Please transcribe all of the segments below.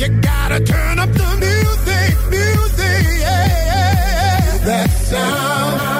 You gotta turn up the music, music, yeah, yeah, yeah. That sound.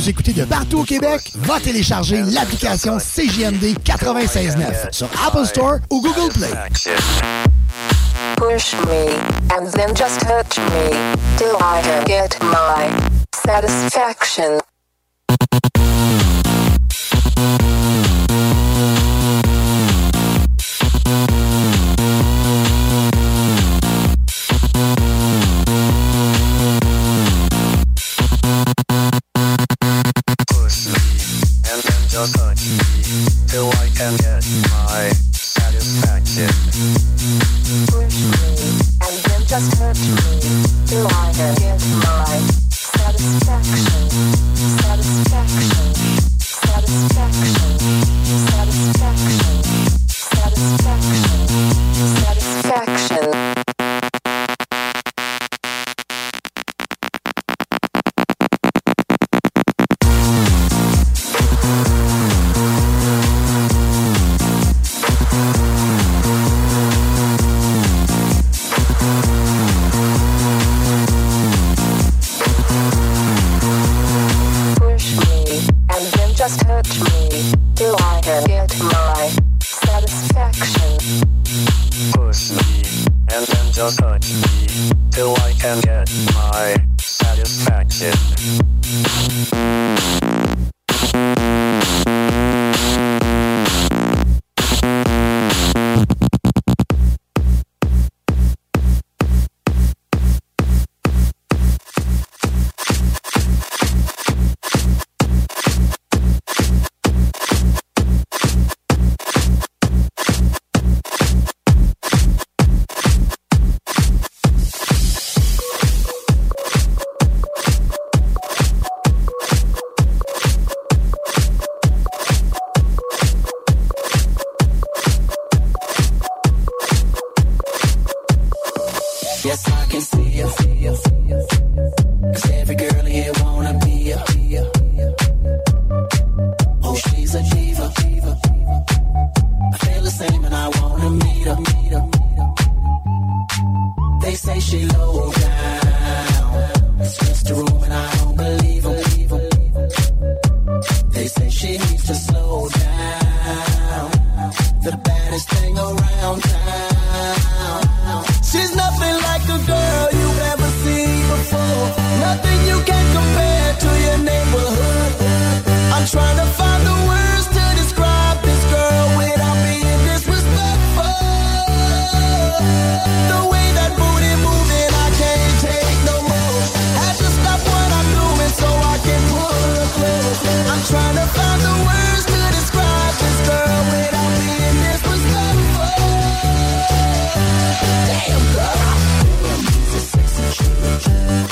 nous écoutez de partout au Québec, va télécharger l'application CJMD 96.9 sur Apple Store ou Google Play. She's nothing like a girl you've ever seen before. Nothing you can compare to your neighborhood. I'm trying to find the words to describe this girl without being disrespectful. The way that booty moving, I can't take no more. Had to stop what I'm doing so I can pull her close. I'm trying to find Damn girl. she's a sexy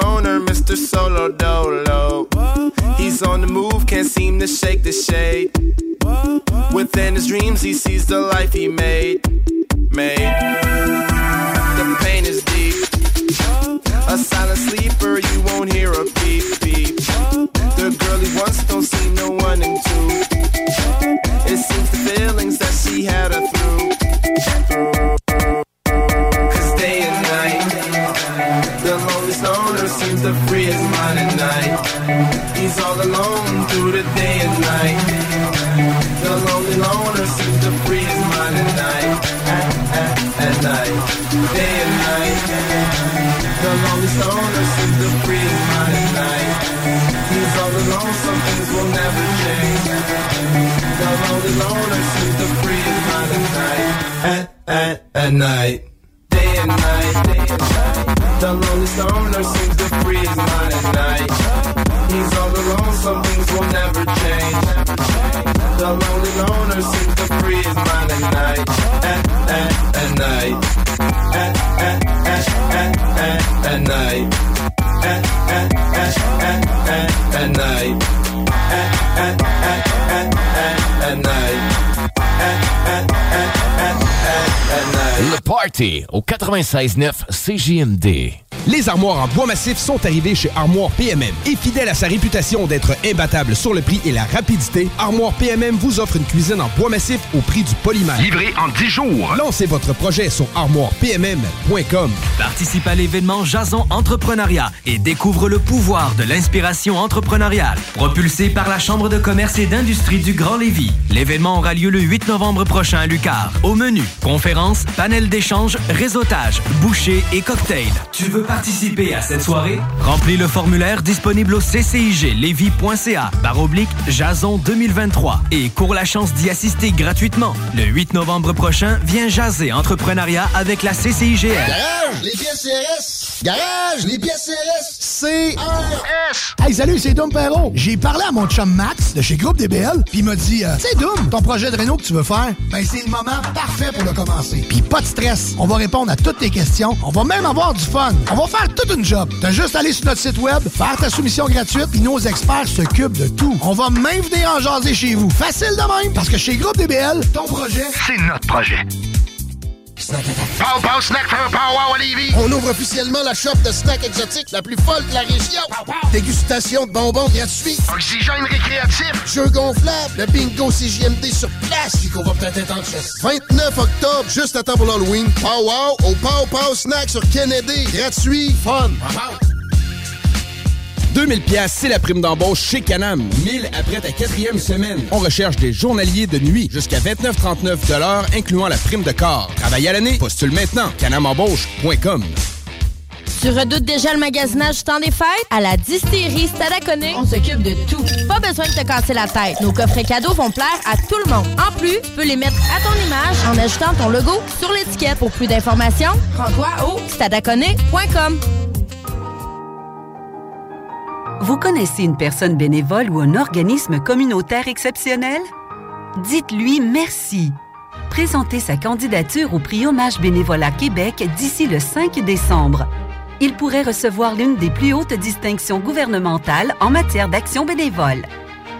stoner, Mr. Solo Dolo. He's on the move, can't seem to shake the shade. Within his dreams, he sees the life he made. Made. The pain is deep. A silent sleeper, you won't hear a beep beep. The girl he wants don't at night. Day and night. The lonely stoner seems to free night. Party au 96.9 CJMD. Les armoires en bois massif sont arrivées chez Armoire PMM. Et fidèle à sa réputation d'être imbattable sur le prix et la rapidité, Armoire PMM vous offre une cuisine en bois massif au prix du polymère. Livré en 10 jours. Lancez votre projet sur armoirepmm.com. Participe à l'événement Jason Entrepreneuriat et découvre le pouvoir de l'inspiration entrepreneuriale. Propulsé par la Chambre de commerce et d'industrie du Grand Lévis. L'événement aura lieu le 8 novembre prochain à Lucar. Au menu, conférences, panel d'échange, réseautage, bouchées et cocktails. Tu veux participer à cette soirée? Remplis le formulaire disponible au cciglevy.ca barre oblique Jason 2023 et cours la chance d'y assister gratuitement. Le 8 novembre prochain, viens jaser entrepreneuriat avec la CCIGL. Garage, les pièces CRS. Garage, les pièces CRS. CRS. Hey, salut, c'est Dom Perrault. J'ai parlé à mon chum Max de chez Groupe DBL, puis il m'a dit, euh, tu sais, Dom, ton projet de réno que tu veux faire, ben c'est le moment parfait pour le commencer. Puis pas de stress. On va répondre à toutes tes questions. On va même avoir du fun. On va faire toute une job. T'as juste à aller sur notre site web, faire ta soumission gratuite, puis nos experts s'occupent de tout. On va même venir en jaser chez vous. Facile de même, parce que chez Groupe DBL, ton projet, C'est notre projet. Pow Pow Snack Pow Wow à Lévis. On ouvre officiellement la shop de snacks exotiques la plus folle de la région. Dégustation de bonbons gratuits. Oxygène récréatif. Jeux gonflables. Le bingo CJMD sur place. Qu'on va peut-être être en chest. 29 octobre, juste à temps pour l'Halloween. Pow Wow au Pow Pow Snack sur Kennedy. Gratuit. Fun. 2000 pièces, c'est la prime d'embauche chez Canam. 1000 après ta quatrième semaine. On recherche des journaliers de nuit jusqu'à 29,39 de l'heure, incluant la prime de corps. Travaille à l'année, postule maintenant. canamembauche.com. Tu redoutes déjà le magasinage du temps des fêtes? À la distillerie Stadaconé, on s'occupe de tout. Pas besoin de te casser la tête. Nos coffrets cadeaux vont plaire à tout le monde. En plus, tu peux les mettre à ton image en ajoutant ton logo sur l'étiquette. Pour plus d'informations, rends-toi au stadaconé.com. Vous connaissez une personne bénévole ou un organisme communautaire exceptionnel? Dites-lui merci. Présentez sa candidature au prix Hommage Bénévolat Québec d'ici le 5 décembre. Il pourrait recevoir l'une des plus hautes distinctions gouvernementales en matière d'action bénévole.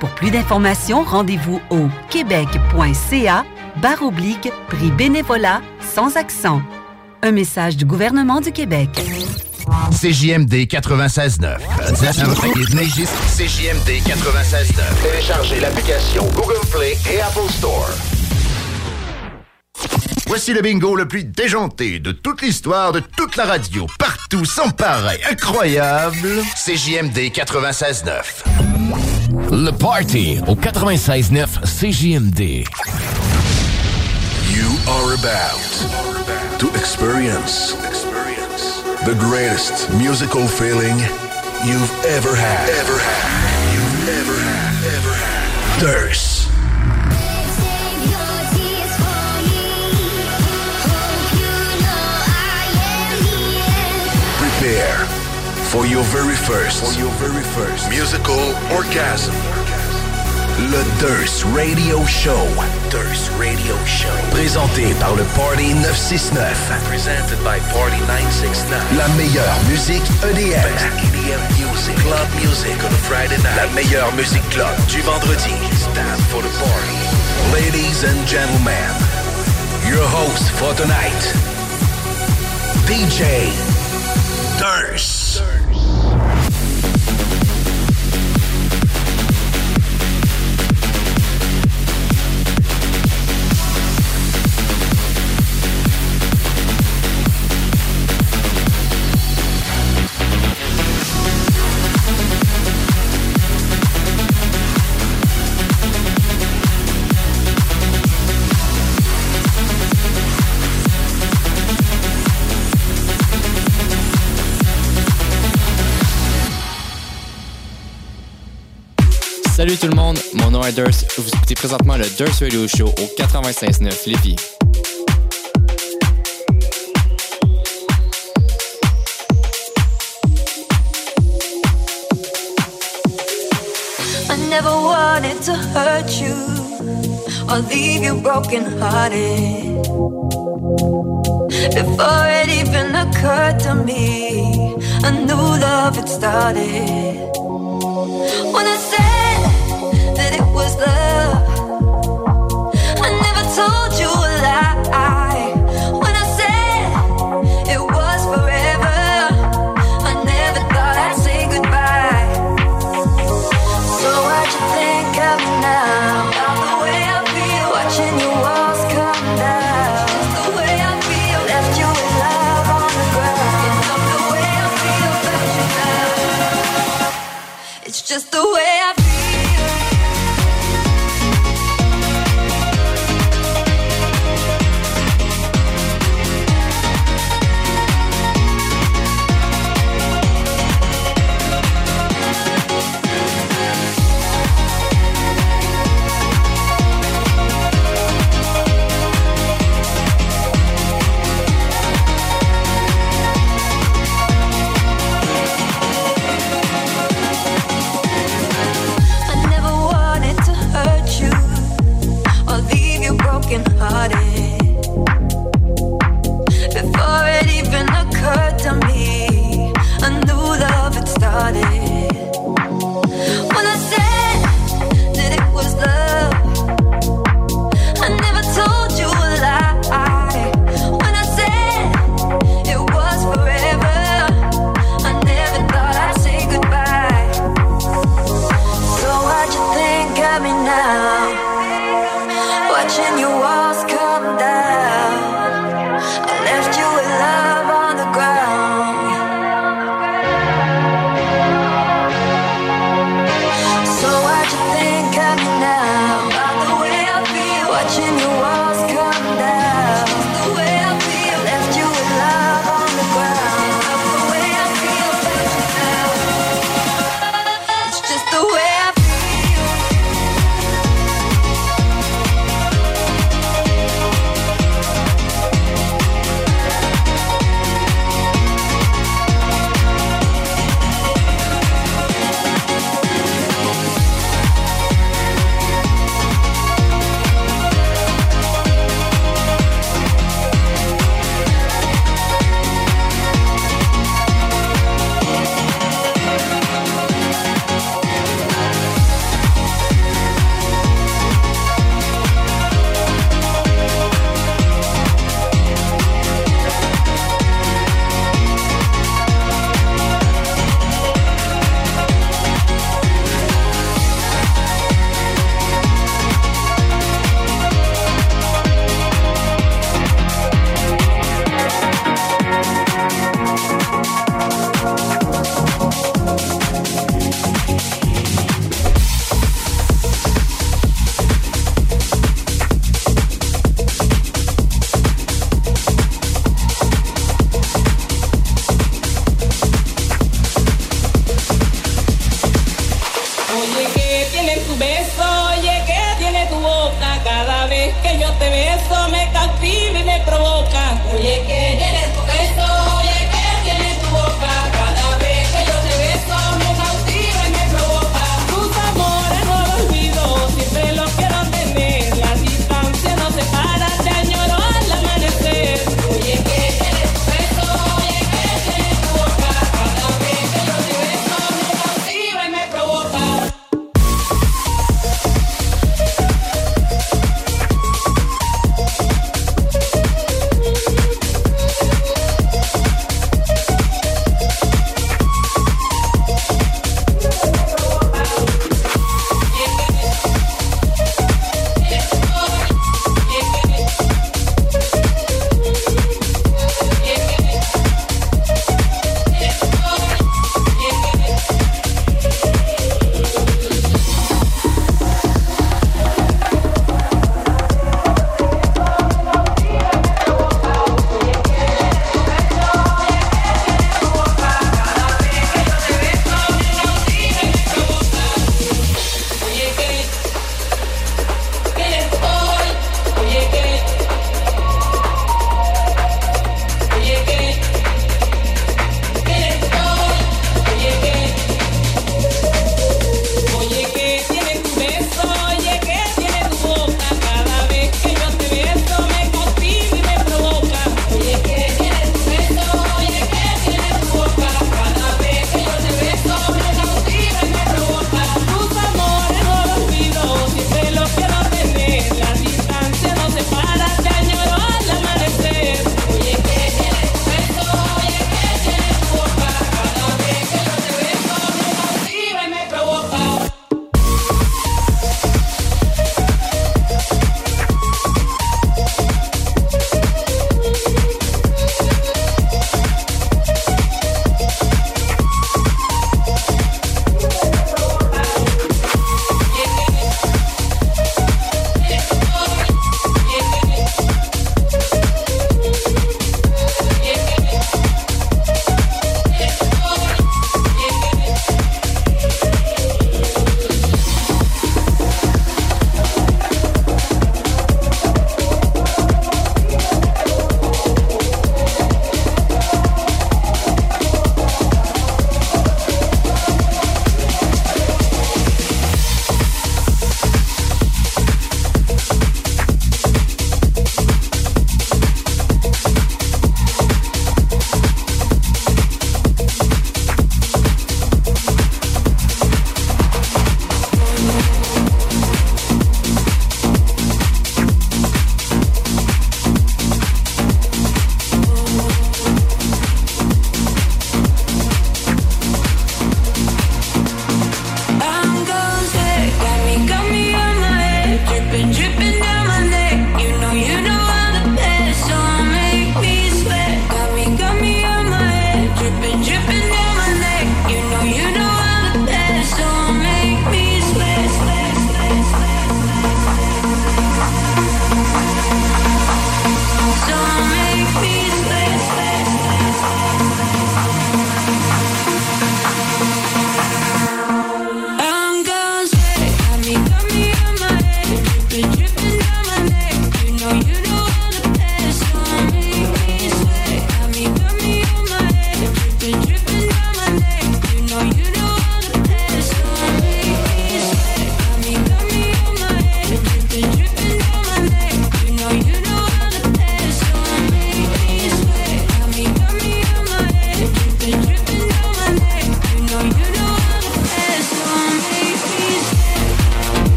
Pour plus d'informations, rendez-vous au québec.ca barre oblique prix bénévolat sans accent. Un message du gouvernement du Québec. CJMD 96.9. CJMD 96.9. Téléchargez l'application Google Play et Apple Store. Voici le bingo le plus déjanté de toute l'histoire de toute la radio. Partout, sans pareil, incroyable. CJMD 96.9. Le Party au 96.9 CJMD. You are about to experience the greatest musical feeling you've ever had. Ever had. You've ever had. Ever had. Thirst. Prepare for your very first, for your very first musical orgasm. Le Durst Radio Show. Durst Radio Show. Présenté par le Party 969. Presented by Party 969. La meilleure musique EDM. EDM music. Club music on a Friday night. La meilleure musique club du vendredi. Time for the party. Ladies and gentlemen, your host for tonight, DJ Durst. Salut tout le monde, mon nom est Durst. Vous écoutez présentement le Durst Radio Show au 96.9 Lévis. I never wanted to hurt you or leave you broken hearted. Before it even occurred to me, I knew love had started. When I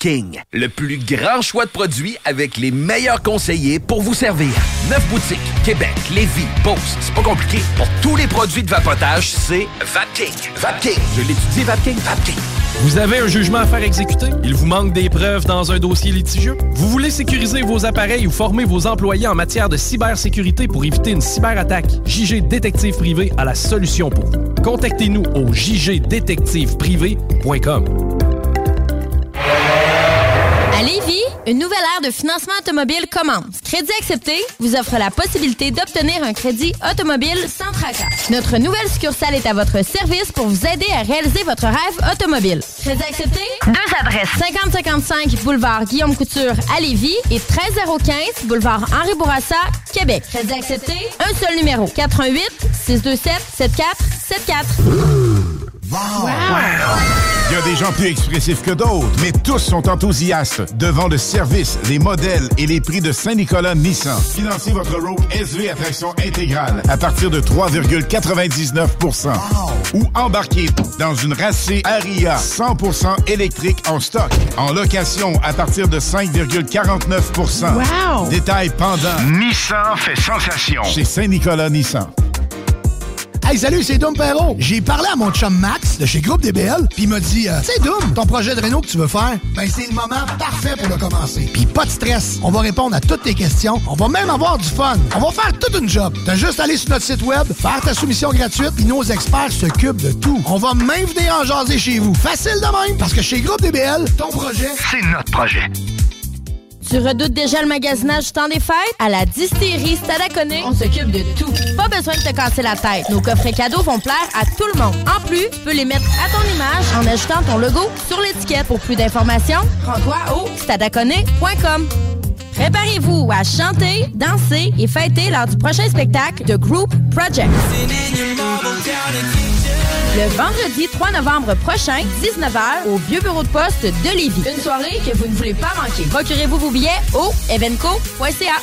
Vapking, le plus grand choix de produits avec les meilleurs conseillers pour vous servir. Neuf boutiques, Québec, Lévis, Beauce, c'est pas compliqué. Pour tous les produits de vapotage, c'est Vapking. Vapking, je l'étudie, Vapking, Vapking. Vous avez un jugement à faire exécuter? Il vous manque des preuves dans un dossier litigieux? Vous voulez sécuriser vos appareils ou former vos employés en matière de cybersécurité pour éviter une cyberattaque? JG Détective Privé a la solution pour vous. Contactez-nous au jgdétectiveprivé.com. de financement automobile commence. Crédit accepté vous offre la possibilité d'obtenir un crédit automobile sans tracas. Notre nouvelle succursale est à votre service pour vous aider à réaliser votre rêve automobile. Crédit accepté? Deux adresses. 5055 boulevard Guillaume Couture à Lévis et 13015 boulevard Henri Bourassa, Québec. Crédit accepté? Un seul numéro. 88 627 7474. Il y a des gens plus expressifs que d'autres, mais tous sont enthousiastes devant le service, les modèles et les prix de Saint-Nicolas Nissan. Financez votre Rogue SV à traction intégrale à partir de 3,99% ou embarquez dans une racée Aria 100% électrique en stock, en location à partir de 5,49% Wow! Détail pendant. Nissan fait sensation. Chez Saint-Nicolas Nissan. Hey, salut, c'est Dom Perrault. J'ai parlé à mon chum Max de chez Groupe DBL, puis il m'a dit, euh, c'est Dom, ton projet de réno que tu veux faire, ben c'est le moment parfait pour le commencer. Puis pas de stress, on va répondre à toutes tes questions, on va même avoir du fun. On va faire toute une job. T'as juste à aller sur notre site web, faire ta soumission gratuite, puis nos experts s'occupent de tout. On va même venir en jaser chez vous. Facile de même, parce que chez Groupe DBL, ton projet, c'est notre projet. Tu redoutes déjà le magasinage du temps des fêtes? À la distillerie Stadaconé, on s'occupe de tout. Pas besoin de te casser la tête. Nos coffrets cadeaux vont plaire à tout le monde. En plus, tu peux les mettre à ton image en ajoutant ton logo sur l'étiquette. Pour plus d'informations, rends-toi au stadaconé.com. Préparez-vous à chanter, danser et fêter lors du prochain spectacle de Group Project. Le vendredi 3 novembre prochain, 19h, au Vieux Bureau de Poste de Lévis. Une soirée que vous ne voulez pas manquer. Procurez-vous vos billets au evenco.ca.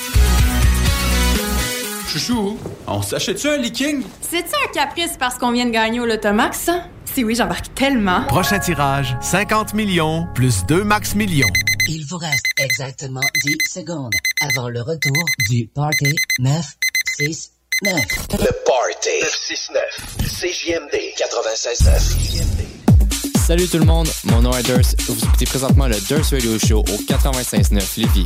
Chouchou, on s'achète-tu un leaking? C'est-tu un caprice parce qu'on vient de gagner au Lotomax, ça? Si oui, j'embarque tellement. Prochain tirage, 50 millions plus 2 max millions. Il vous reste exactement 10 secondes avant le retour du Party 969. Party 969. CJMD 96.9. Salut tout le monde, mon nom est Durst. Vous écoutez présentement le Durst Radio Show au 96.9 Lévis.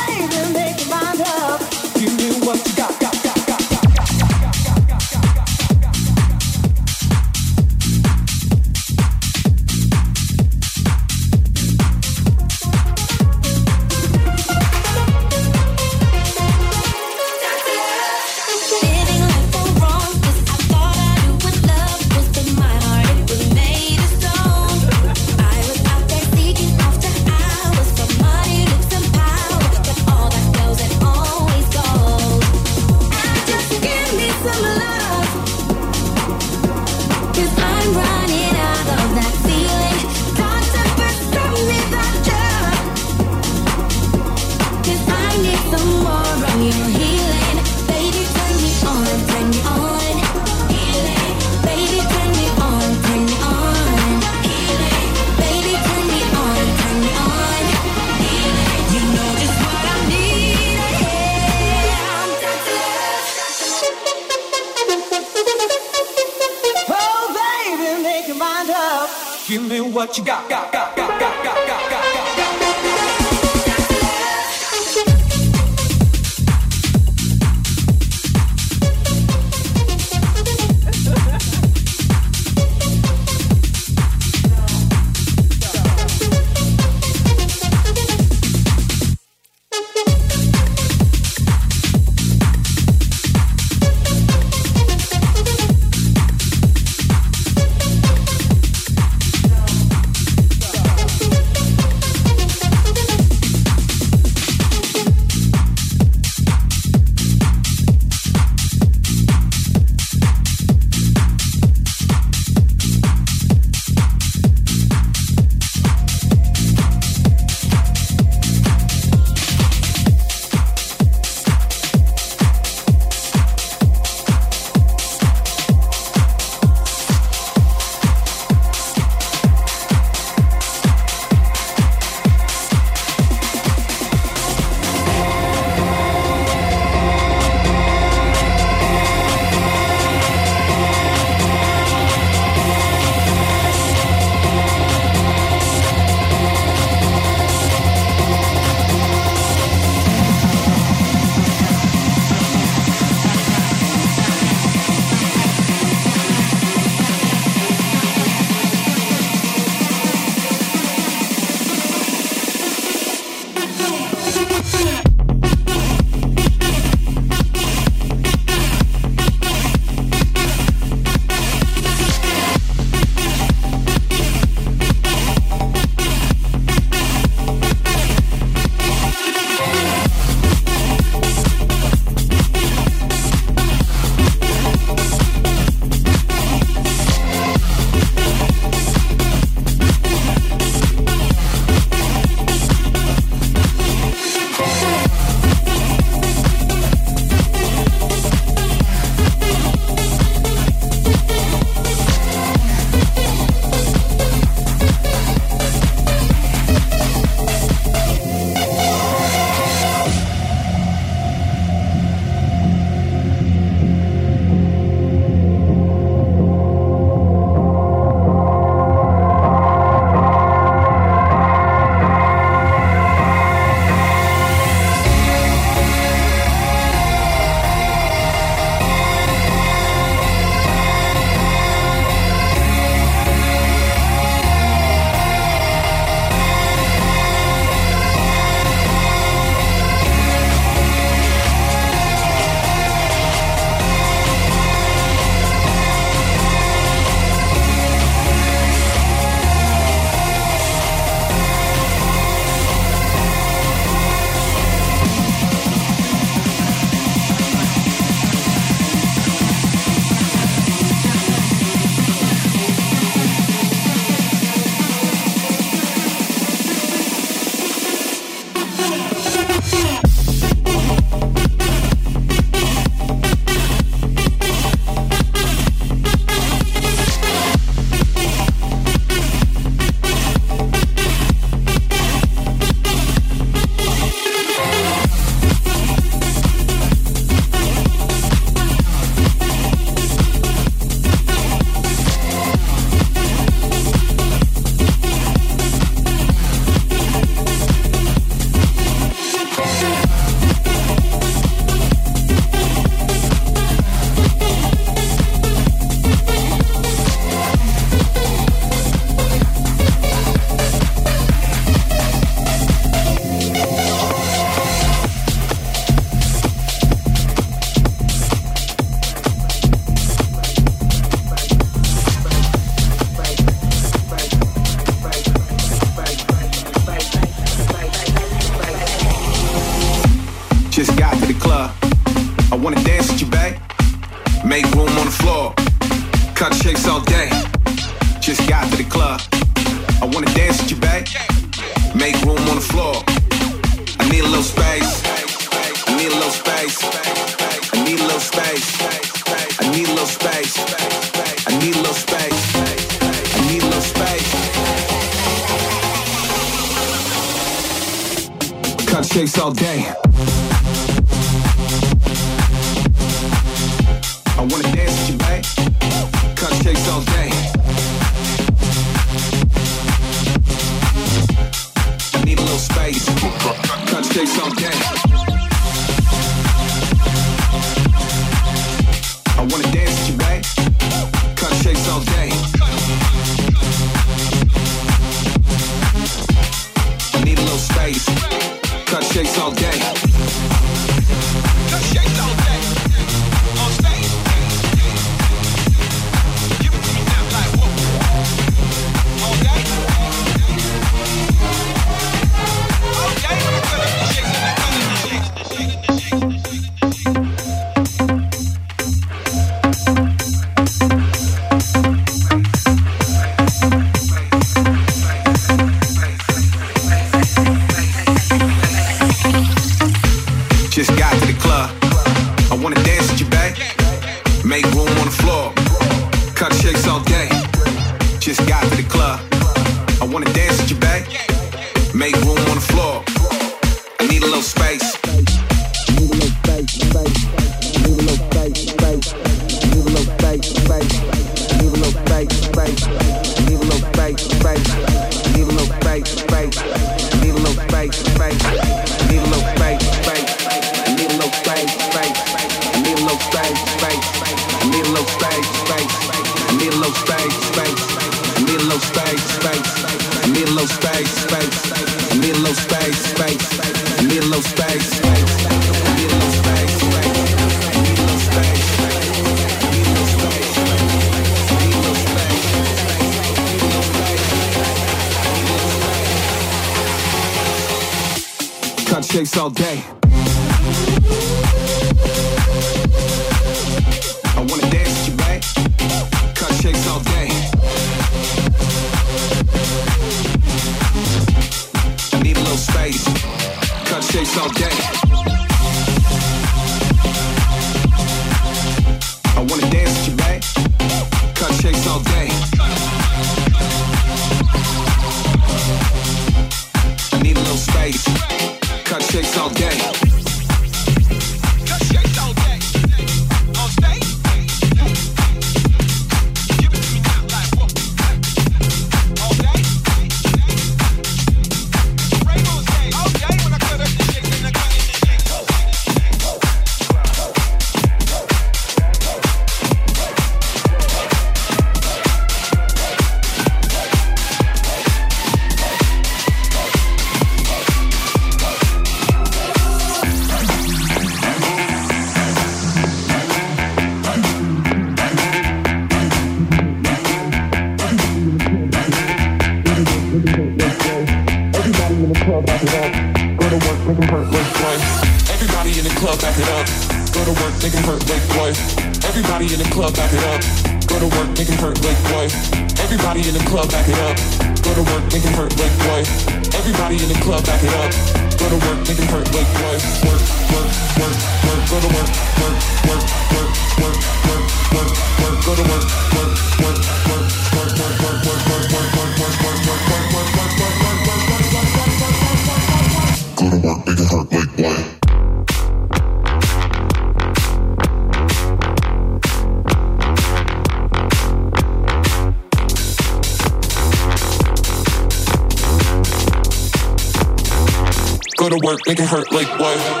make it hurt like what?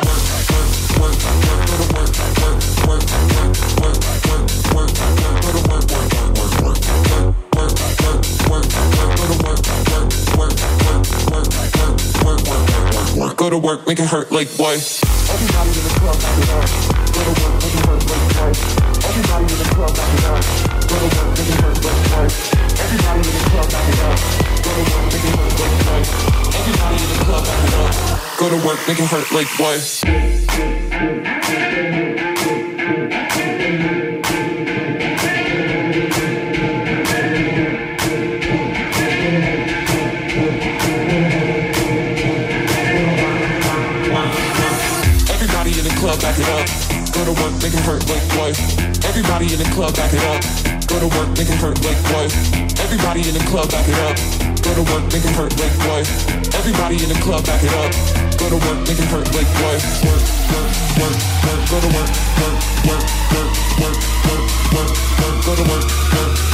Go to work, make it hurt. like the club, back it up. Go to work, make it hurt like boy. Everybody in the club, back it up. Go to work, make it hurt like boy. Everybody in the club, back it up. Go to work, make it hurt like boy. Everybody in the club, back it up go to work, make it hurt like life. Work, work, work, work, go to work, work, work, work, work, work, work, work, go to work, work.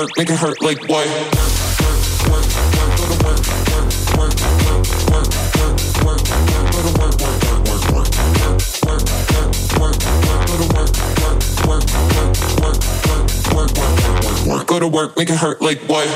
work, make it hurt like what? Go to work, make it hurt like what?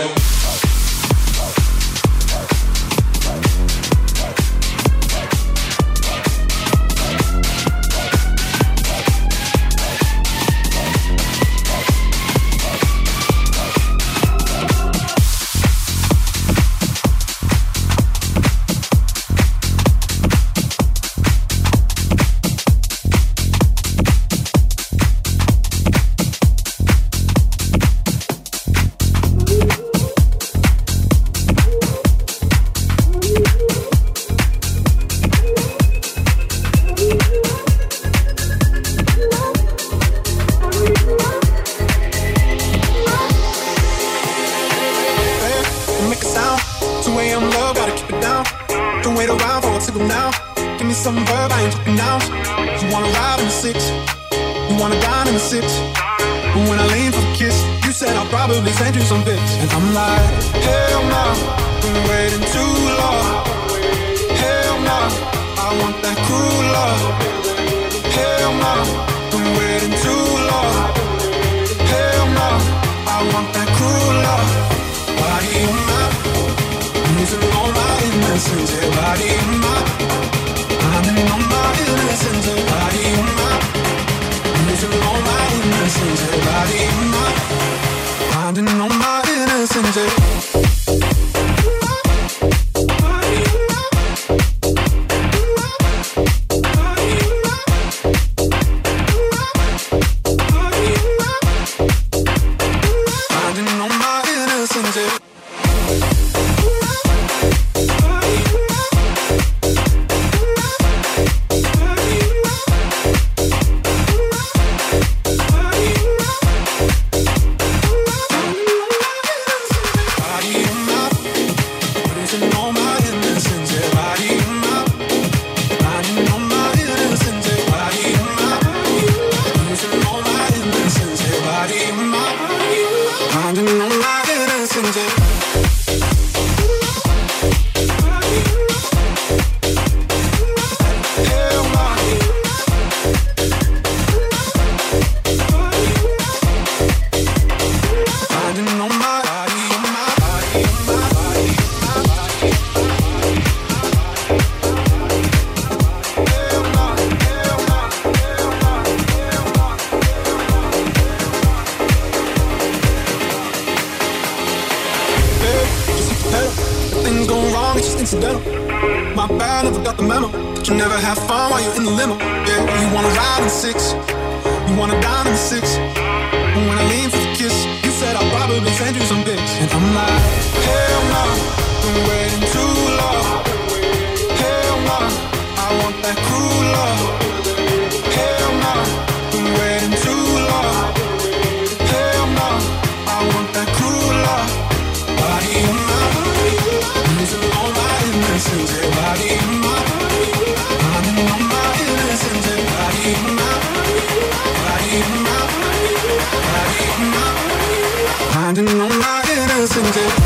do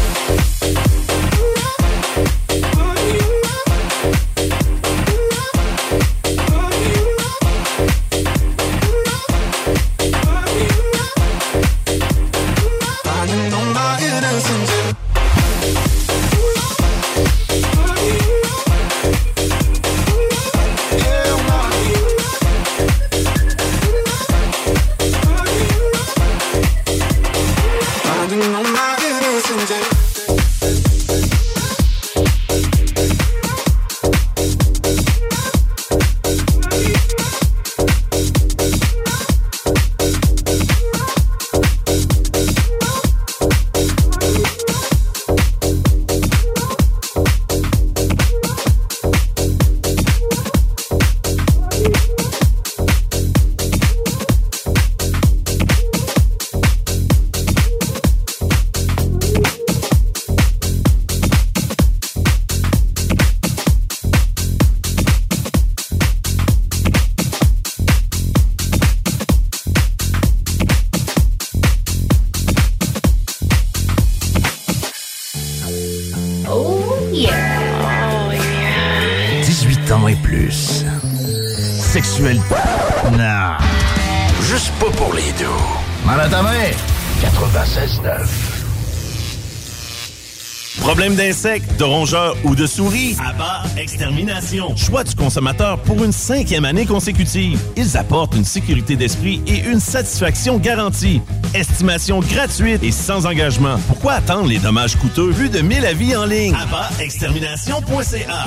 Problème d'insectes, de rongeurs ou de souris? Abba Extermination. Choix du consommateur pour une cinquième année consécutive. Ils apportent une sécurité d'esprit et une satisfaction garantie. Estimation gratuite et sans engagement. Pourquoi attendre les dommages coûteux vu de 1000 avis en ligne? Extermination.ca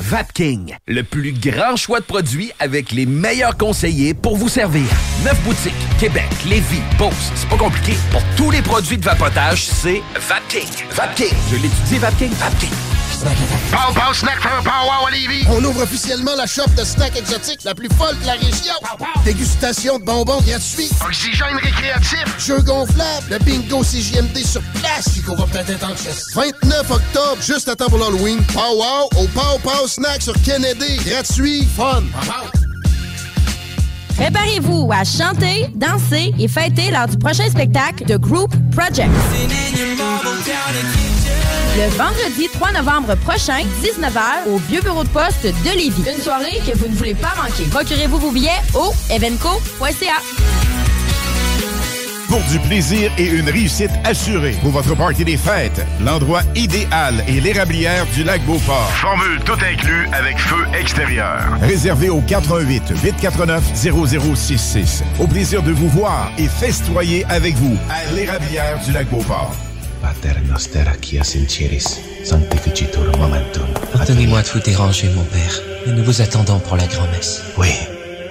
Vapking, le plus grand choix de produits avec les meilleurs conseillers pour vous servir. Neuf boutiques, Québec, Lévis, Beauce, c'est pas compliqué. Pour tous les produits de vapotage, c'est Vapking. Vapking, je l'étudie, Vapking, Vapking. Pow Pow Snack for Pow Walibi. On ouvre officiellement la shop de snacks exotiques la plus folle de la région. Dégustation de bonbons gratuits. Oxygène récréatif. Jeux gonflables. Le bingo CJMD sur place. Qui va peut-être être en chess. 29 octobre, juste à temps pour l'Halloween. Pow Wow au Pow Pow Snack sur Kennedy. Gratuit. Fun. Préparez-vous à chanter, danser et fêter lors du prochain spectacle de Group Project. Le vendredi 3 novembre prochain, 19h, au Vieux Bureau de Poste de Lévis. Une soirée que vous ne voulez pas manquer. Procurez-vous vos billets au evenco.ca. Pour du plaisir et une réussite assurée pour votre party des fêtes, l'endroit idéal est l'érablière du lac Beauport. Formule tout inclus avec feu extérieur. Réservé au 88 849 0066. Au plaisir de vous voir et festoyer avec vous à l'érablière du lac Beauport. Pater noster qui sincieris, sanctificitur momentum. Pardonnez-moi de vous déranger, mon père, mais nous vous attendons pour la grand-messe. Oui,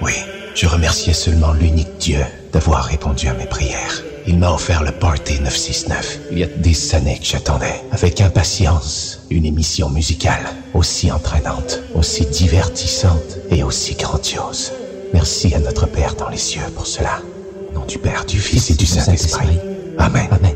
oui, je remerciais seulement l'unique Dieu d'avoir répondu à mes prières. Il m'a offert le Party 969. Il y a des années que j'attendais, avec impatience, une émission musicale aussi entraînante, aussi divertissante et aussi grandiose. Merci à notre Père dans les cieux pour cela. Au nom du Père, du Fils et du Saint-Esprit. Amen. Amen.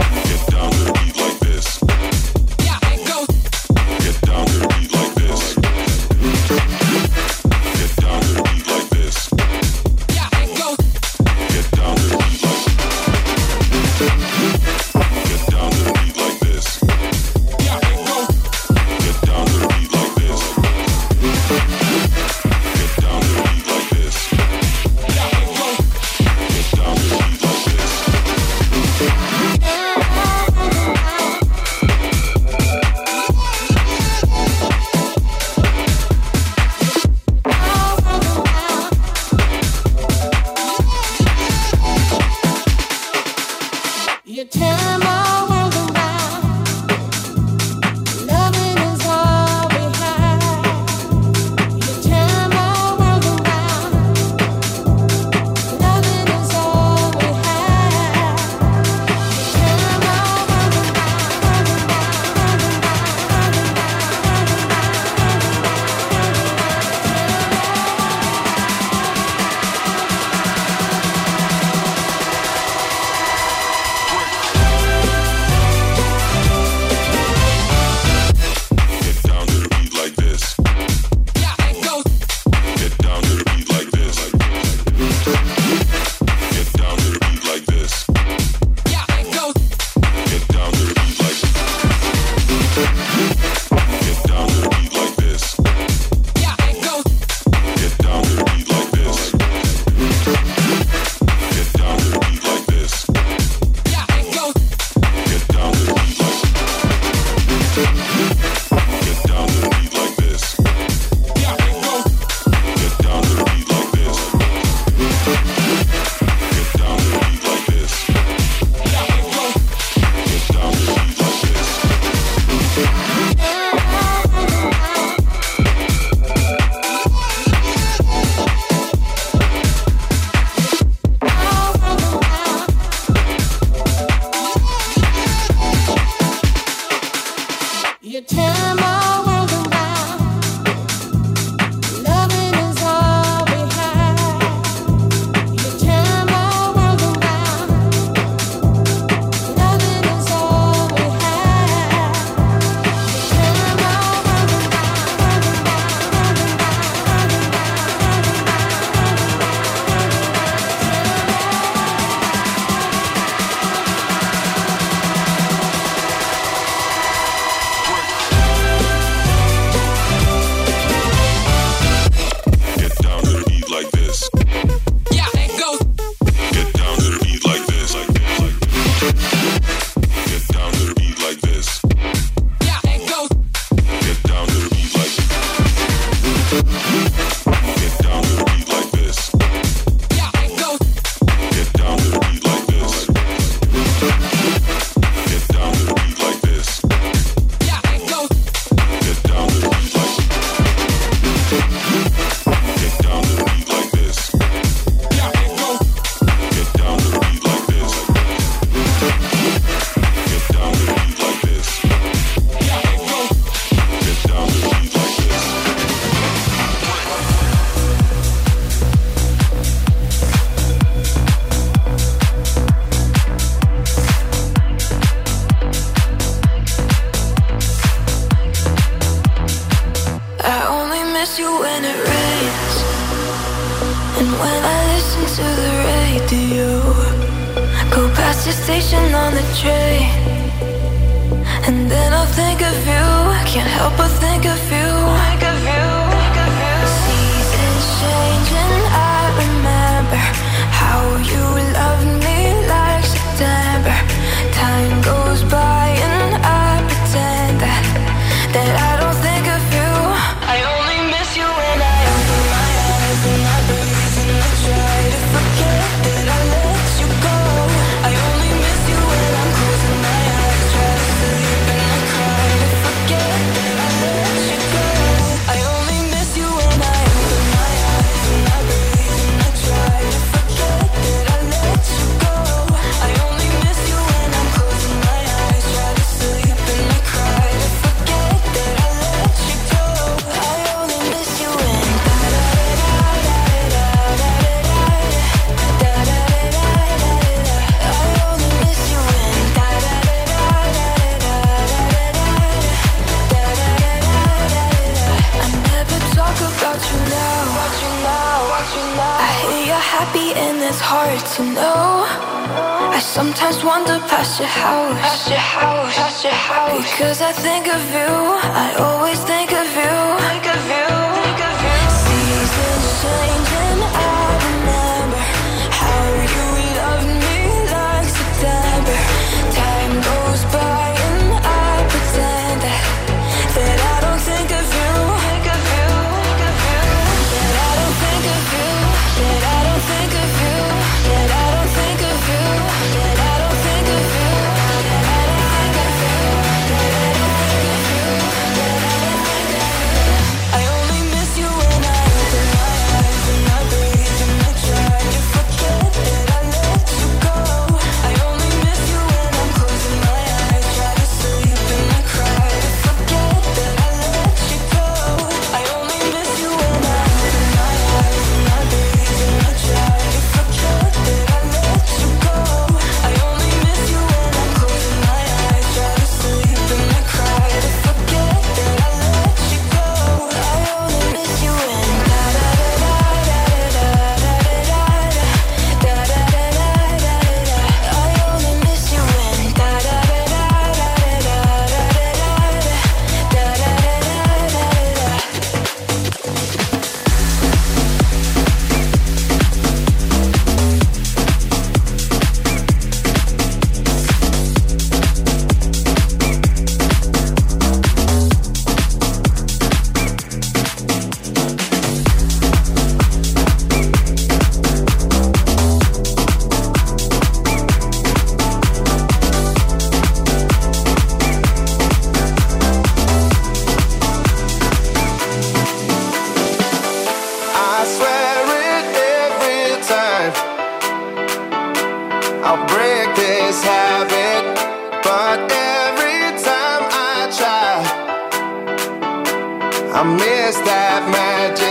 That magic.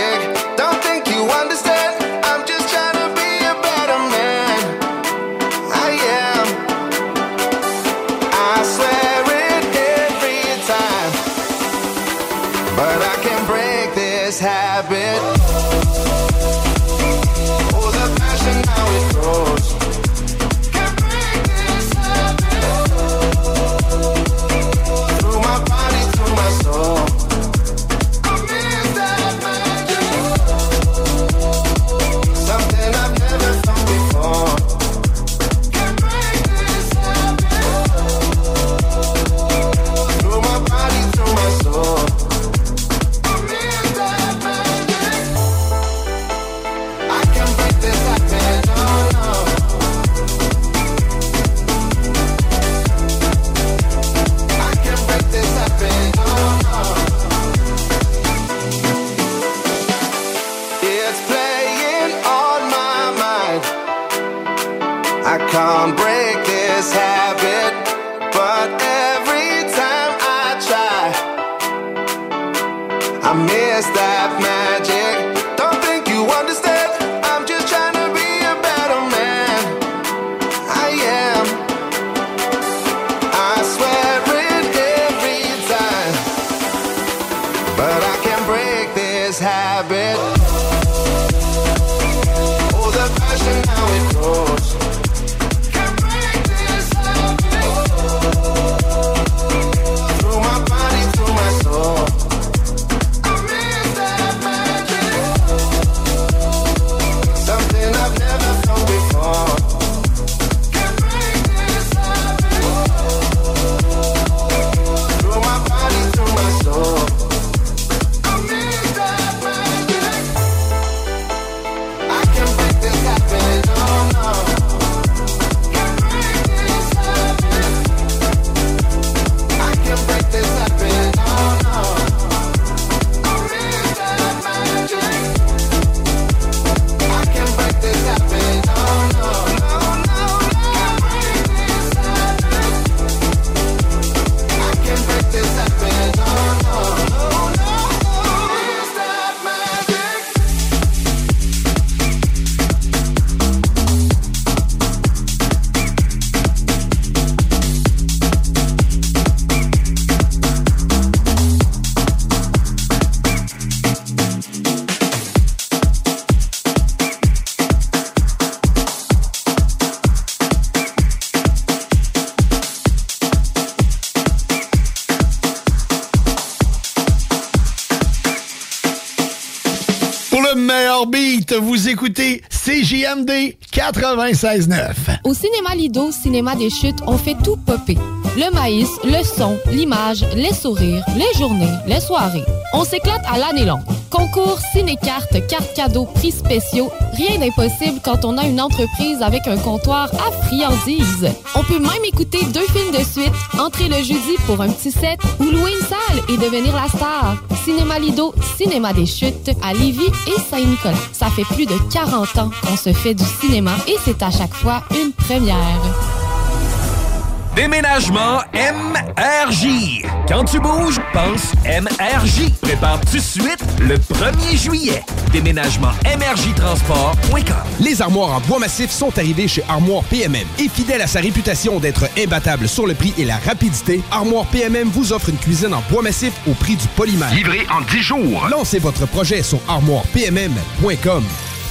96.9. Au cinéma Lido, cinéma des chutes, on fait tout popper. Le maïs, le son, l'image, les sourires, les journées, les soirées. On s'éclate à l'année longue. Concours, ciné-cartes, cartes cadeaux, prix spéciaux, rien d'impossible quand on a une entreprise avec un comptoir à friandises. On peut même écouter deux films de suite, entrer le jeudi pour un petit set ou louer une salle et devenir la star. Cinéma Lido, cinéma des chutes à Lévis et Saint-Nicolas. Fait plus de 40 ans qu'on se fait du cinéma et c'est à chaque fois une première. Déménagement MRJ. Quand tu bouges, pense MRJ. Prépare tout de suite le 1er juillet. Déménagement MRJtransport.com. Les armoires en bois massif sont arrivées chez Armoire PMM. Et fidèle à sa réputation d'être imbattable sur le prix et la rapidité, Armoire PMM vous offre une cuisine en bois massif au prix du polymère. Livré en 10 jours. Lancez votre projet sur armoirepmm.com.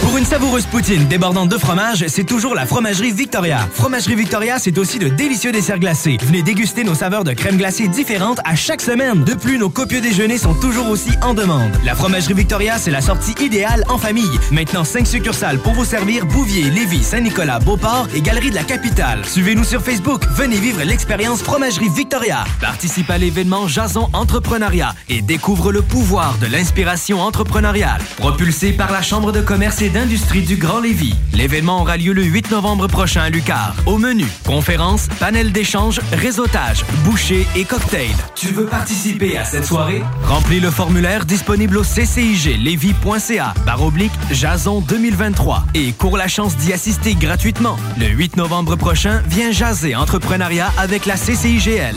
Pour une savoureuse poutine débordante de fromage, c'est toujours la Fromagerie Victoria. Fromagerie Victoria, c'est aussi de délicieux desserts glacés. Venez déguster nos saveurs de crème glacée différentes à chaque semaine. De plus, nos copieux déjeuners sont toujours aussi en demande. La Fromagerie Victoria, c'est la sortie idéale en famille. Maintenant, 5 succursales pour vous servir Bouvier, Lévis, Saint-Nicolas, Beauport et Galerie de la Capitale. Suivez-nous sur Facebook. Venez vivre l'expérience Fromagerie Victoria. Participe à l'événement Jason Entrepreneuriat et découvre le pouvoir de l'inspiration entrepreneuriale. Propulsé par la Chambre de commerce et d'industrie du Grand Lévis. L'événement aura lieu le 8 novembre prochain à Lucar. Au menu, conférences, panel d'échange, réseautage, bouchées et cocktails. Tu veux participer à cette soirée? Remplis le formulaire disponible au cciglevy.ca barre oblique Jason 2023 et cours la chance d'y assister gratuitement. Le 8 novembre prochain, viens jaser entrepreneuriat avec la CCIGL.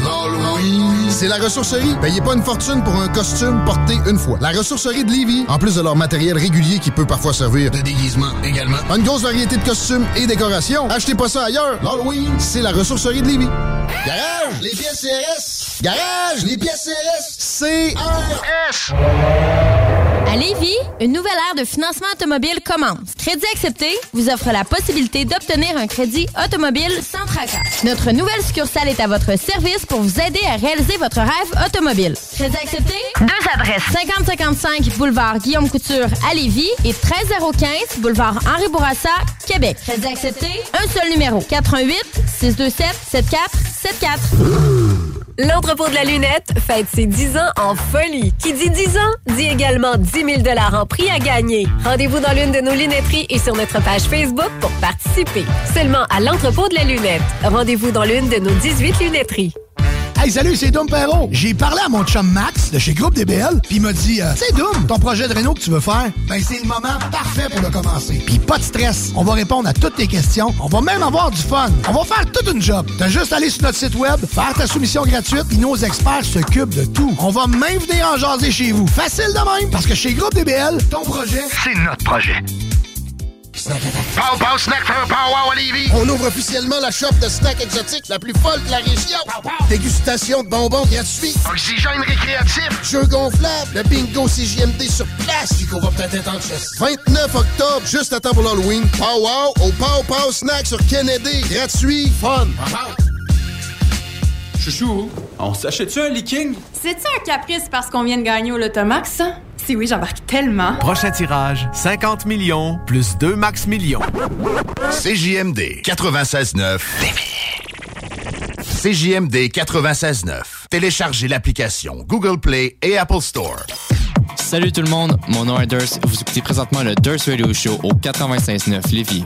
C'est la ressourcerie. Payez pas une fortune pour un costume porté une fois. La ressourcerie de Lévis, en plus de leur matériel régulier qui peut parfois servir de déguisement également. Une grosse variété de costumes et décorations. Achetez pas ça ailleurs. L'Halloween, c'est la ressourcerie de Lévis. Garage, les pièces CRS. Garage, les pièces CRS. CRS. À Lévis, une nouvelle ère de financement automobile commence. Crédit accepté vous offre la possibilité d'obtenir un crédit automobile sans tracas. Notre nouvelle succursale est à votre service pour vous aider à réaliser votre rêve automobile. Crédit accepté? Deux adresses. 5055 boulevard Guillaume Couture à Lévis et 13015 boulevard Henri Bourassa, Québec. Crédit accepté? Un seul numéro. 88 627 7474. L'entrepôt de la lunette fête ses 10 ans en folie. Qui dit 10 ans, dit également 10 000 en prix à gagner. Rendez-vous dans l'une de nos lunetteries et sur notre page Facebook pour participer. Seulement à l'entrepôt de la lunette. Rendez-vous dans l'une de nos 18 lunetteries. Hey, salut, c'est Dom Perrault. J'ai parlé à mon chum Max de chez Groupe DBL, puis il m'a dit, euh, c'est Dom, ton projet de réno que tu veux faire, ben c'est le moment parfait pour le commencer. Puis pas de stress, on va répondre à toutes tes questions, on va même avoir du fun. On va faire toute une job. T'as juste à aller sur notre site web, faire ta soumission gratuite, puis nos experts s'occupent de tout. On va même venir en jaser chez vous. Facile de même, parce que chez Groupe DBL, ton projet, C'est notre projet. Pow Pow Snack for Power à Lévis. On ouvre officiellement la shop de snacks exotiques la plus folle de la région. Dégustation de bonbons gratuits. Oxygène récréatif. Jeux gonflables. Le bingo CJMD sur place. Qu'on va peut-être être en chess. 29 octobre, juste à temps pour l'Halloween. Pow Wow au Pow Pow Snack sur Kennedy. Gratuit. Fun. Chouchou, on s'achète-tu un leaking? C'est-tu un caprice parce qu'on vient de gagner au Lotomax, ça? Oui, j'embarque tellement. Prochain tirage, 50 millions plus 2 max millions. CJMD 96.9. CJMD 96.9. Téléchargez l'application Google Play et Apple Store. Salut tout le monde, mon nom est Durst. Vous écoutez présentement le Durst Radio Show au 96.9 Lévis.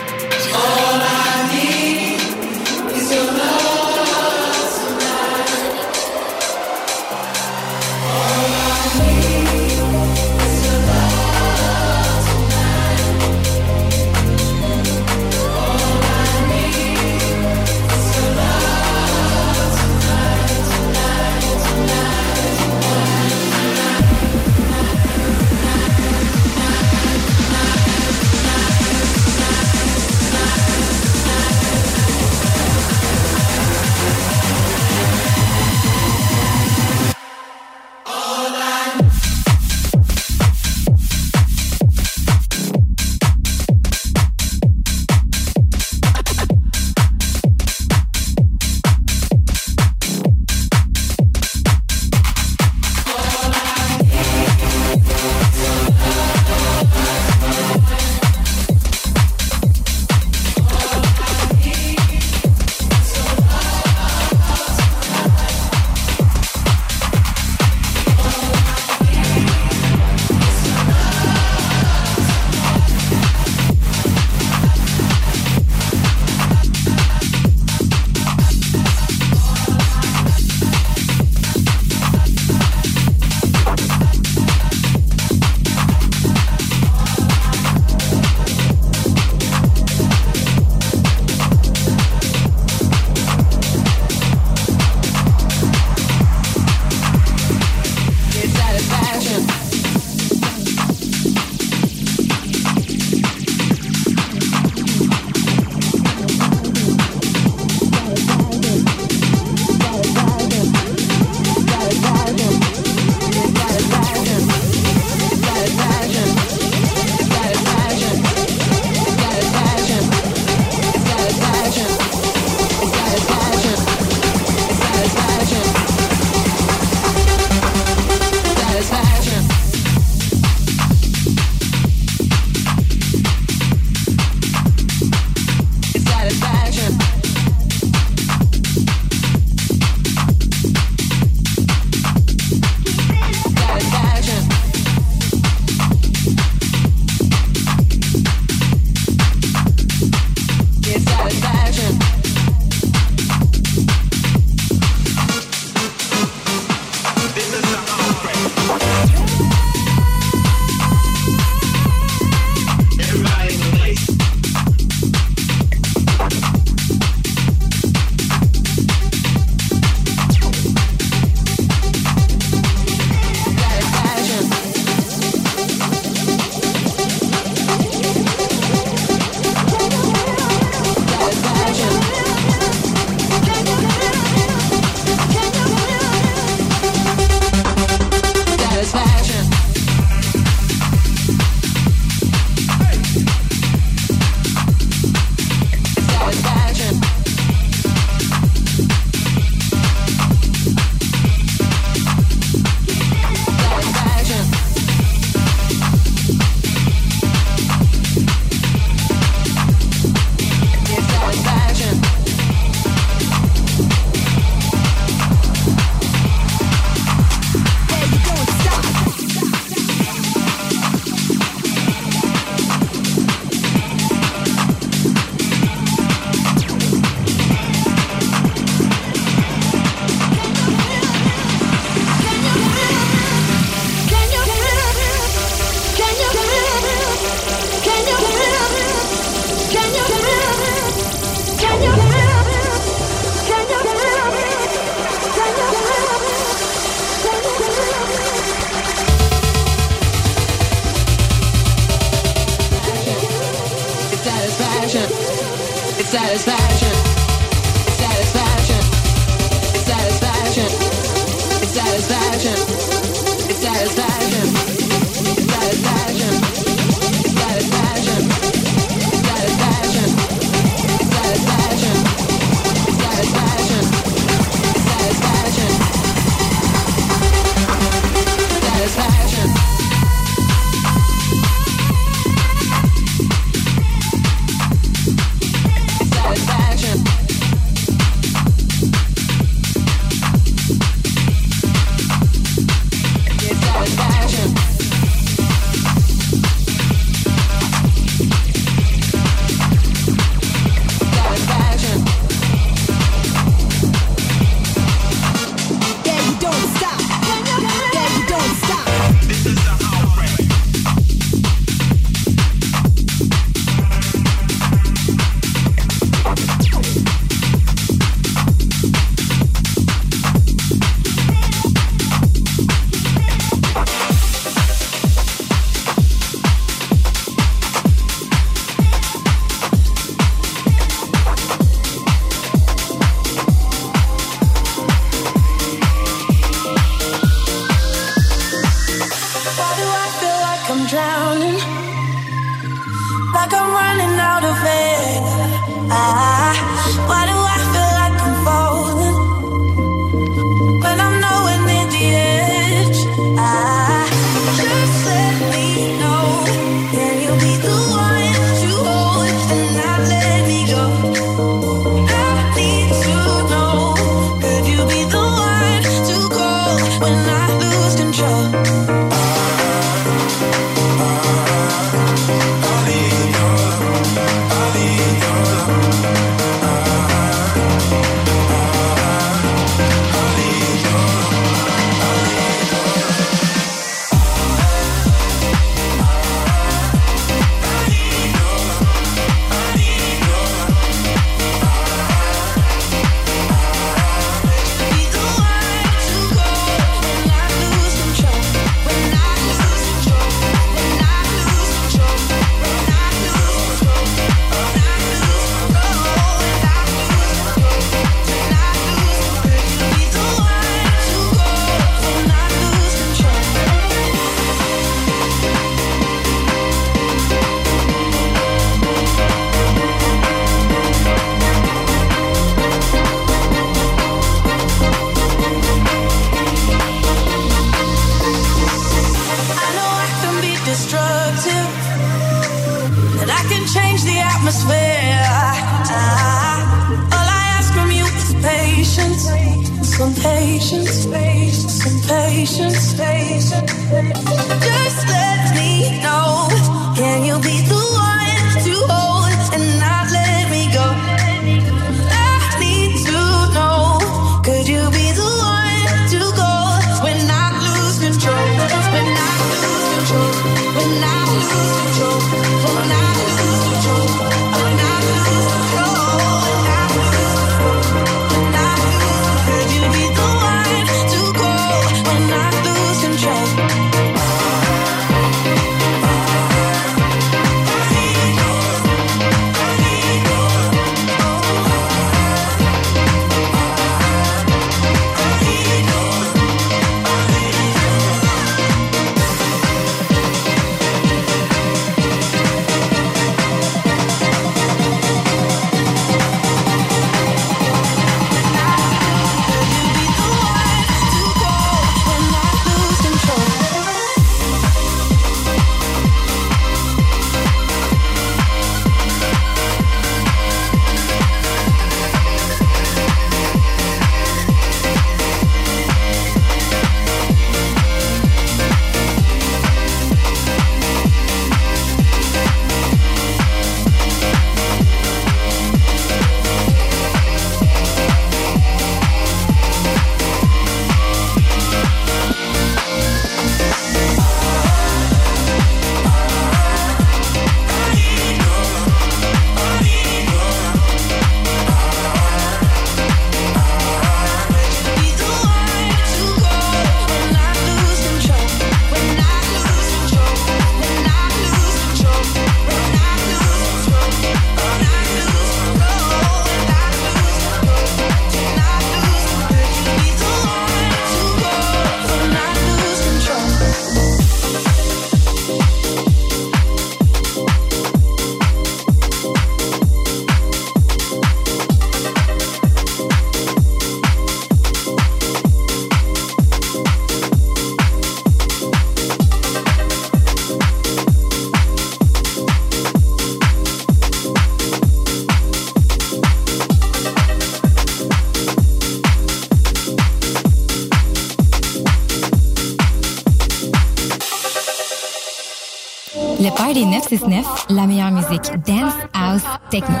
Dance, house, techno.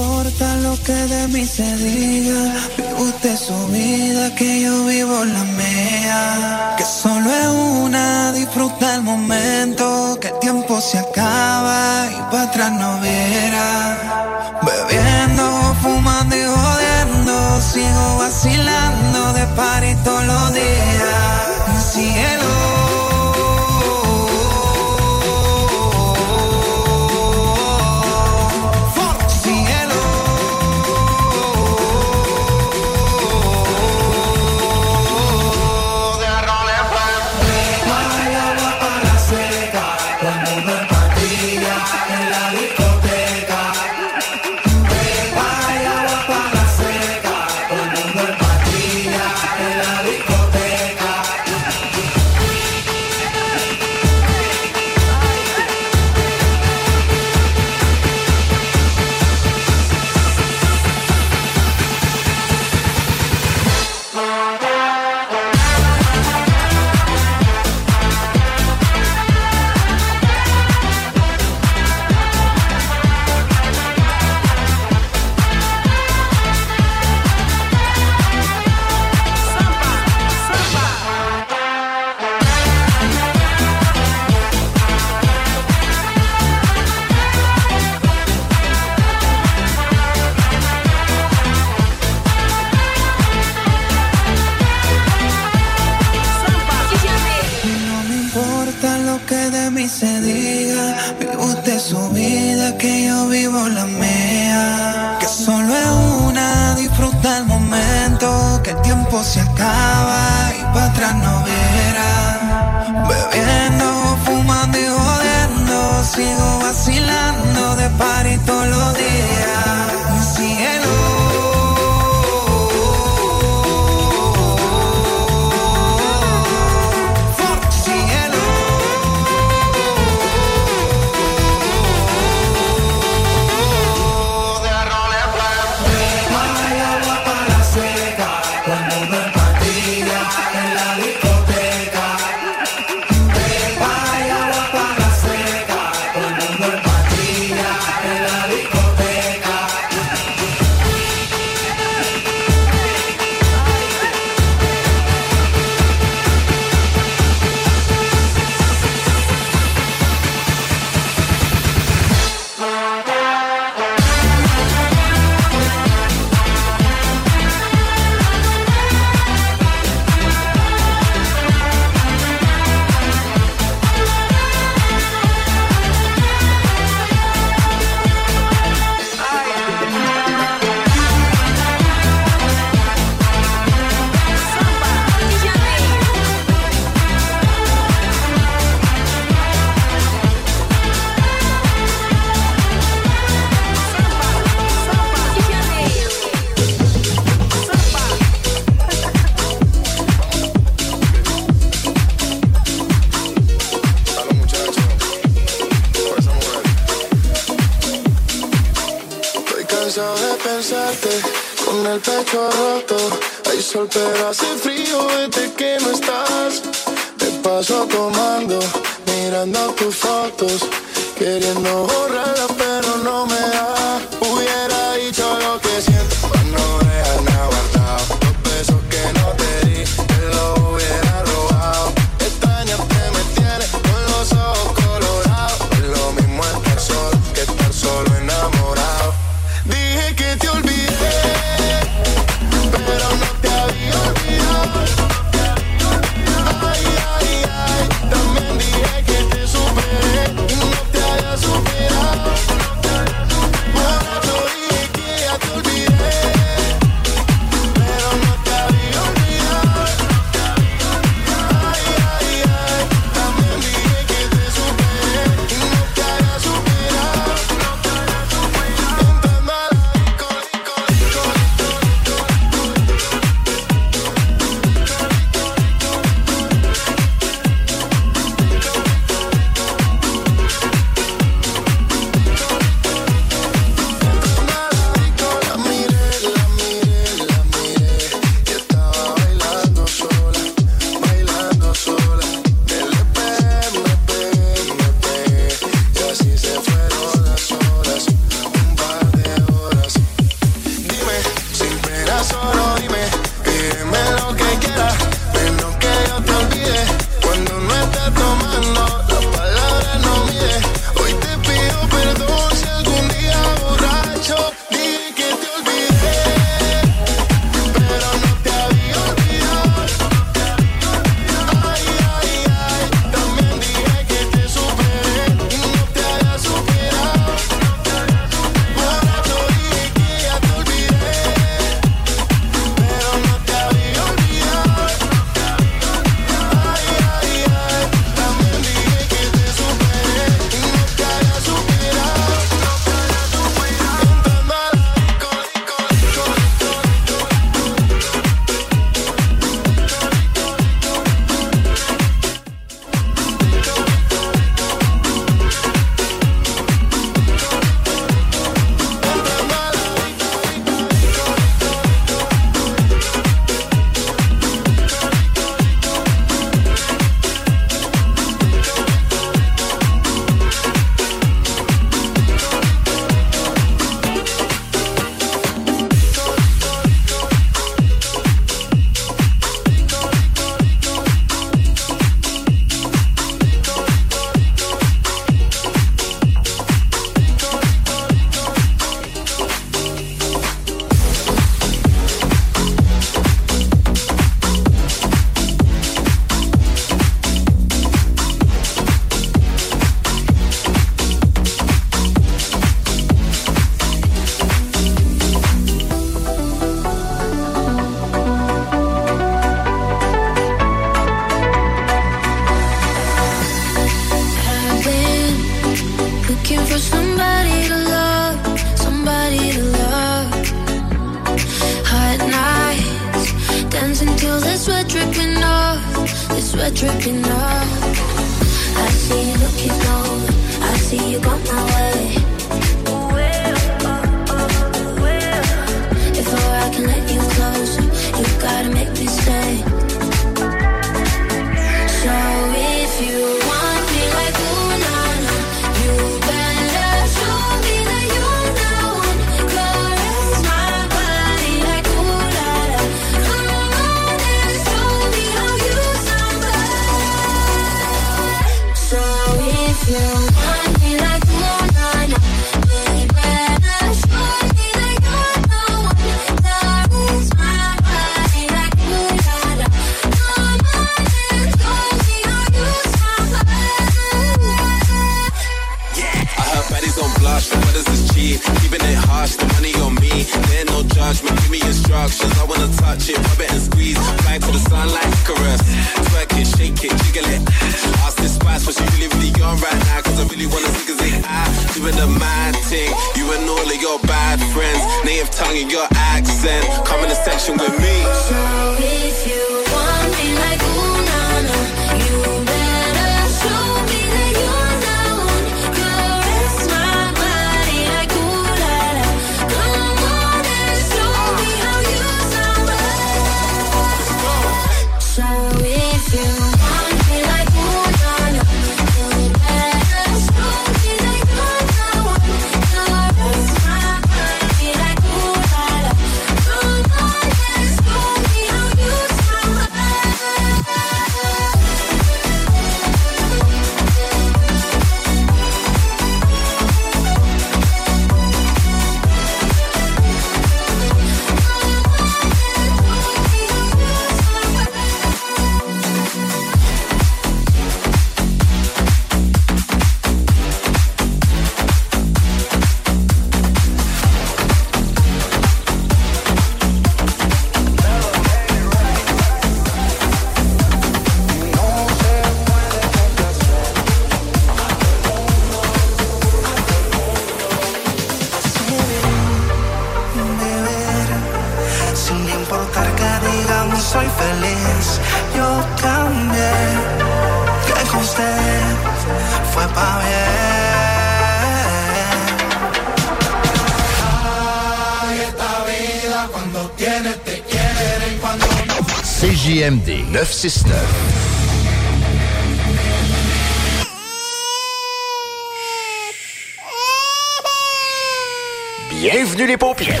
Bienvenue les paupières.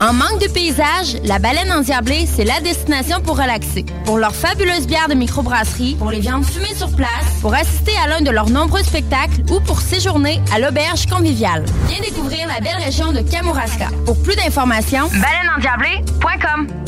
En manque de paysage, la baleine endiablée, c'est la destination pour relaxer. Pour leurs fabuleuses bières de microbrasserie, pour les viandes fumées sur place, pour assister à l'un de leurs nombreux spectacles ou pour séjourner à l'auberge conviviale. Viens découvrir la belle région de Kamouraska. Pour plus d'informations, baleineendiablée.com.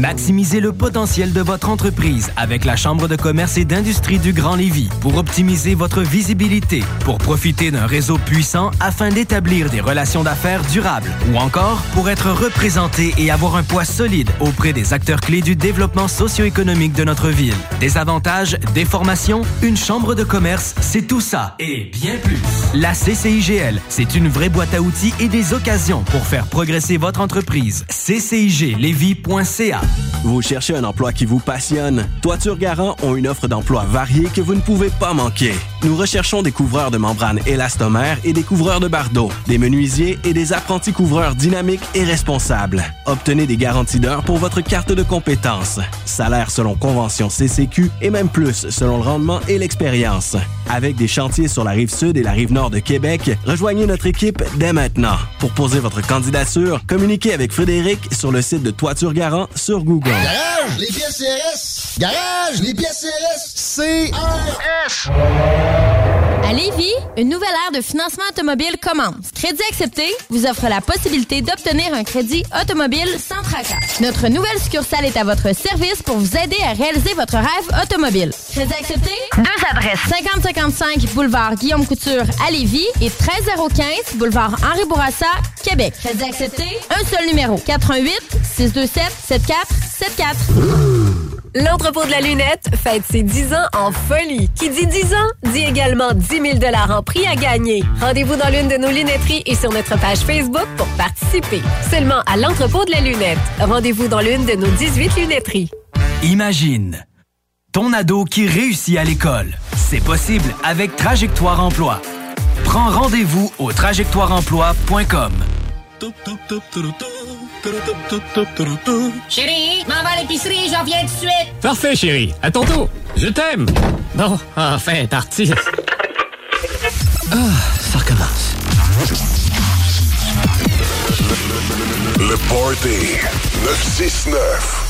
Maximisez le potentiel de votre entreprise avec la Chambre de commerce et d'industrie du Grand Lévis pour optimiser votre visibilité, pour profiter d'un réseau puissant afin d'établir des relations d'affaires durables ou encore pour être représenté et avoir un poids solide auprès des acteurs clés du développement socio-économique de notre ville. Des avantages, des formations, une chambre de commerce, c'est tout ça et bien plus. La CCIGL, c'est une vraie boîte à outils et des occasions pour faire progresser votre entreprise. CCIGLevy.ca Vous cherchez un emploi qui vous passionne? Toiture Garant ont une offre d'emploi variée que vous ne pouvez pas manquer. Nous recherchons des couvreurs de membranes élastomères et des couvreurs de bardeaux, des menuisiers et des apprentis couvreurs dynamiques et responsables. Obtenez des garanties d'heures pour votre carte de compétences. Salaire selon convention CCQ et même plus selon le rendement et l'expérience. Avec des chantiers sur la rive sud et la rive nord de Québec, rejoignez notre équipe dès maintenant. Pour poser votre candidature, communiquez avec Frédéric sur le site de Toiture Garant sur Google. Garage, les pièces CRS. Garage, les pièces CRS. CRS. À Lévis, une nouvelle ère de financement automobile commence. Crédit accepté vous offre la possibilité d'obtenir un crédit automobile sans tracas. Notre nouvelle succursale est à votre service pour vous aider à réaliser votre rêve automobile. Crédit accepté? Deux adresses. 5055 boulevard Guillaume Couture à Lévis et 13015 boulevard Henri Bourassa, Québec. Crédit accepté? Un seul numéro. 88 627 7474. L'entrepôt de la lunette fête ses 10 ans en folie. Qui dit 10 ans, dit également 10 000 en prix à gagner. Rendez-vous dans l'une de nos lunetteries et sur notre page Facebook pour participer. Seulement à l'entrepôt de la lunette. Rendez-vous dans l'une de nos 18 lunetteries. Imagine ton ado qui réussit à l'école. C'est possible avec Trajectoire Emploi. Prends rendez-vous au trajectoireemploi.com. Chérie, m'en va à l'épicerie, j'en viens tout de suite. Parfait, chérie. À ton. Je t'aime. Bon, enfin, t'artiste. Ah, ça recommence. Le Party 969.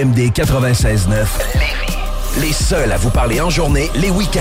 CJMD 96.9. Les seuls à vous parler en journée, les week-ends.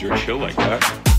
your chill like that.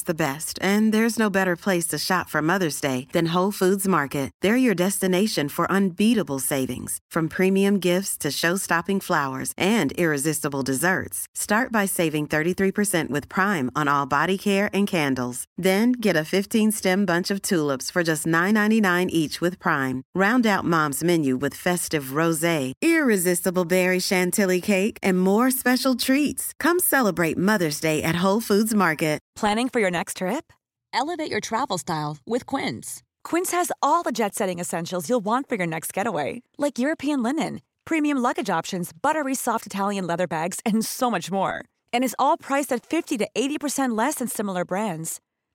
Deserves the best, and there's no better place to shop for Mother's Day than Whole Foods Market. They're your destination for unbeatable savings, from premium gifts to show-stopping flowers and irresistible desserts. Start by saving 33% with Prime on all body care and candles. Then get a 15-stem bunch of tulips for just $9.99 each with Prime. Round out Mom's menu with festive rosé, irresistible berry chantilly cake, and more special treats. Come celebrate Mother's Day at Whole Foods Market. Planning for your next trip? Elevate your travel style with Quince. Quince has all the jet setting essentials you'll want for your next getaway, like European linen, premium luggage options, buttery soft Italian leather bags, and so much more. And is all priced at 50 to 80% less than similar brands.